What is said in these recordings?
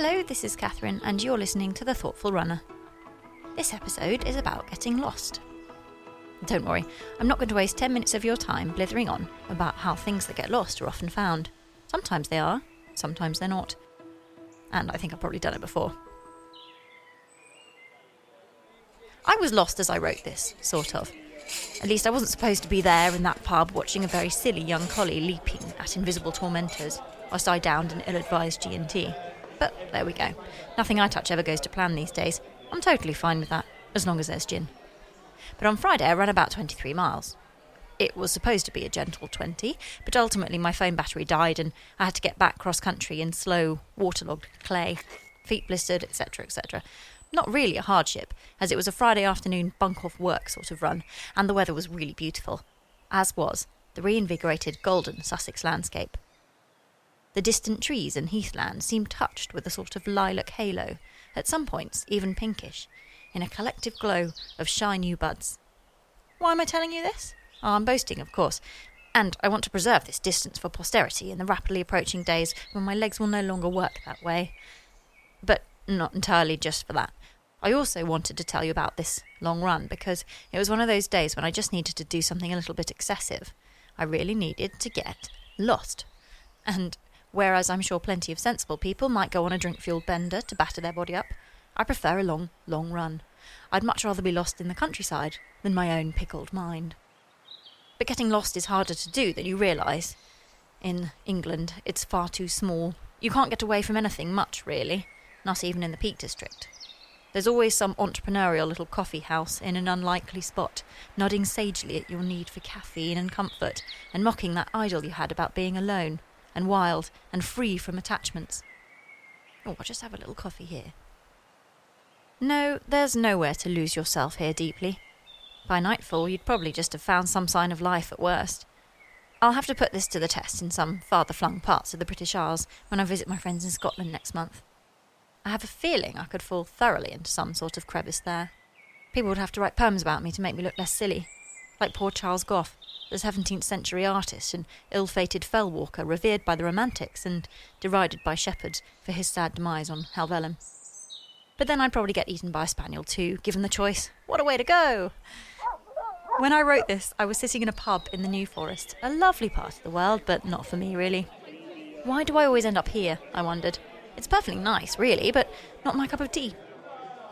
Hello, this is Catherine, and you're listening to The Thoughtful Runner. This episode is about getting lost. Don't worry, I'm not going to waste 10 minutes of your time blithering on about how things that get lost are often found. Sometimes they are, sometimes they're not. And I think I've probably done it before. I was lost as I wrote this, sort of. At least I wasn't supposed to be there in that pub watching a very silly young collie leaping at invisible tormentors whilst I downed an ill-advised G&T. But there we go. Nothing I touch ever goes to plan these days. I'm totally fine with that, as long as there's gin. But on Friday I ran about 23 miles. It was supposed to be a gentle 20, but ultimately my phone battery died and I had to get back cross country in slow, waterlogged clay, feet blistered, etc., etc. Not really a hardship, as it was a Friday afternoon bunk off work sort of run, and the weather was really beautiful, as was the reinvigorated golden Sussex landscape. The distant trees and heathland seemed touched with a sort of lilac halo, at some points even pinkish, in a collective glow of shy new buds. Why am I telling you this? Oh, I'm boasting, of course, and I want to preserve this distance for posterity in the rapidly approaching days when my legs will no longer work that way. But not entirely just for that. I also wanted to tell you about this long run because it was one of those days when I just needed to do something a little bit excessive. I really needed to get lost. And whereas I'm sure plenty of sensible people might go on a drink fueled bender to batter their body up, I prefer a long, long run. I'd much rather be lost in the countryside than my own pickled mind. But getting lost is harder to do than you realise. In England, it's far too small. You can't get away from anything much, really, not even in the Peak District. There's always some entrepreneurial little coffee house in an unlikely spot, nodding sagely at your need for caffeine and comfort, and mocking that idol you had about being alone, and wild, and free from attachments. Oh, I'll just have a little coffee here. No, there's nowhere to lose yourself here deeply. By nightfall, you'd probably just have found some sign of life at worst. I'll have to put this to the test in some farther flung parts of the British Isles when I visit my friends in Scotland next month. I have a feeling I could fall thoroughly into some sort of crevice there. People would have to write poems about me to make me look less silly. Like poor Charles Gough, the 17th century artist and ill fated fell walker revered by the Romantics and derided by shepherds for his sad demise on Helvellyn. But then I'd probably get eaten by a spaniel too, given the choice. What a way to go! When I wrote this, I was sitting in a pub in the New Forest, a lovely part of the world, but not for me really. Why do I always end up here? I wondered. It's perfectly nice, really, but not my cup of tea.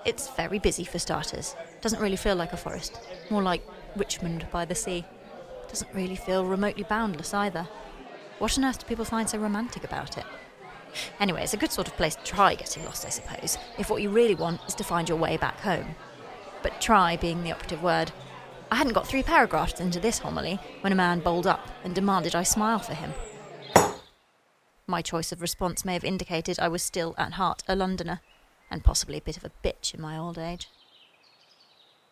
It's very busy for starters. Doesn't really feel like a forest. More like Richmond by the sea. Doesn't really feel remotely boundless either. What on earth do people find so romantic about it? Anyway, it's a good sort of place to try getting lost, I suppose, if what you really want is to find your way back home. But try being the operative word. I hadn't got three paragraphs into this homily when a man bowled up and demanded I smile for him. My choice of response may have indicated I was still, at heart, a Londoner, and possibly a bit of a bitch in my old age.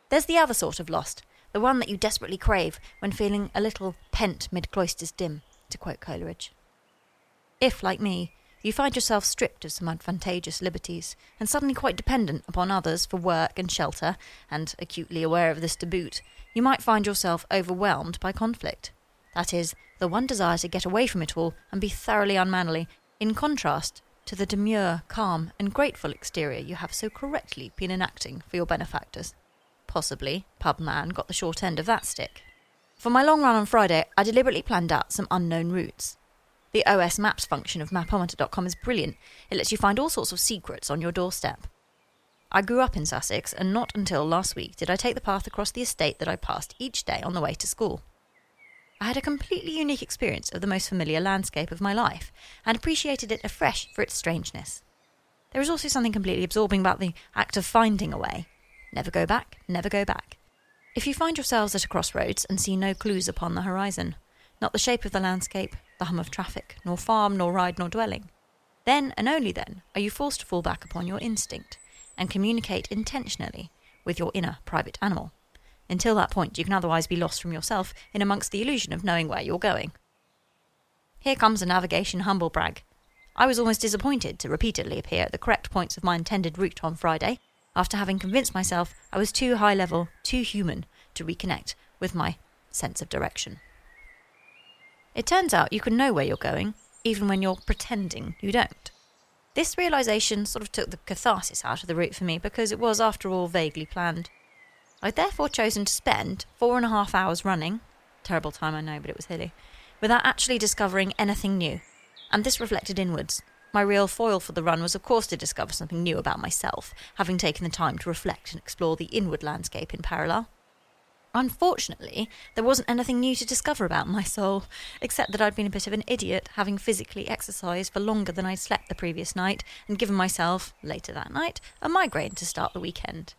There's the other sort of lost, the one that you desperately crave when feeling a little pent mid cloisters dim, to quote Coleridge. If, like me, you find yourself stripped of some advantageous liberties, and suddenly quite dependent upon others for work and shelter, and acutely aware of this to boot, you might find yourself overwhelmed by conflict. That is, the one desire to get away from it all and be thoroughly unmannerly, in contrast to the demure, calm, and grateful exterior you have so correctly been enacting for your benefactors. Possibly, pub man got the short end of that stick. For my long run on Friday, I deliberately planned out some unknown routes. The OS Maps function of mapometer.com is brilliant. It lets you find all sorts of secrets on your doorstep. I grew up in Sussex, and not until last week did I take the path across the estate that I passed each day on the way to school. I had a completely unique experience of the most familiar landscape of my life and appreciated it afresh for its strangeness. There is also something completely absorbing about the act of finding a way. Never go back, never go back. If you find yourselves at a crossroads and see no clues upon the horizon, not the shape of the landscape, the hum of traffic, nor farm, nor ride, nor dwelling, then and only then are you forced to fall back upon your instinct and communicate intentionally with your inner private animal. Until that point, you can otherwise be lost from yourself in amongst the illusion of knowing where you're going. Here comes a navigation humble brag. I was almost disappointed to repeatedly appear at the correct points of my intended route on Friday, after having convinced myself I was too high level, too human, to reconnect with my sense of direction. It turns out you can know where you're going, even when you're pretending you don't. This realization sort of took the catharsis out of the route for me because it was, after all, vaguely planned. I'd therefore chosen to spend four and a half hours running, terrible time I know, but it was hilly, without actually discovering anything new. And this reflected inwards. My real foil for the run was, of course, to discover something new about myself, having taken the time to reflect and explore the inward landscape in parallel. Unfortunately, there wasn't anything new to discover about my soul, except that I'd been a bit of an idiot, having physically exercised for longer than I'd slept the previous night, and given myself, later that night, a migraine to start the weekend.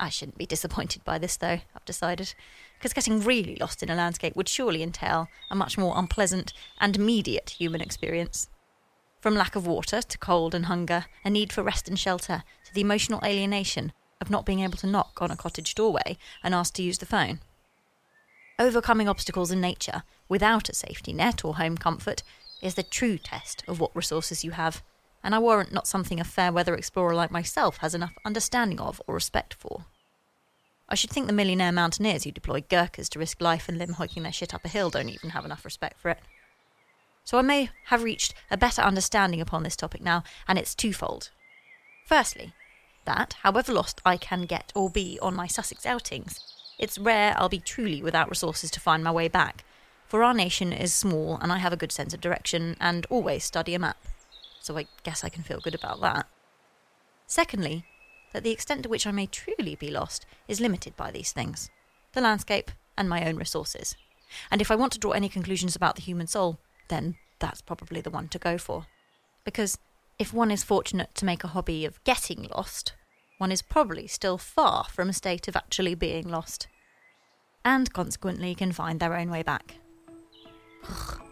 I shouldn't be disappointed by this, though, I've decided, because getting really lost in a landscape would surely entail a much more unpleasant and immediate human experience. From lack of water to cold and hunger, a need for rest and shelter, to the emotional alienation of not being able to knock on a cottage doorway and ask to use the phone. Overcoming obstacles in nature without a safety net or home comfort is the true test of what resources you have, and I warrant not something a fair weather explorer like myself has enough understanding of or respect for. I should think the millionaire mountaineers who deploy Gurkhas to risk life and limb hiking their shit up a hill don't even have enough respect for it. So I may have reached a better understanding upon this topic now, and it's twofold. Firstly, that, however lost I can get or be on my Sussex outings, it's rare I'll be truly without resources to find my way back, for our nation is small and I have a good sense of direction and always study a map. So I guess I can feel good about that. Secondly, that the extent to which I may truly be lost is limited by these things the landscape and my own resources. And if I want to draw any conclusions about the human soul, then that's probably the one to go for. Because if one is fortunate to make a hobby of getting lost, one is probably still far from a state of actually being lost, and consequently can find their own way back. Ugh.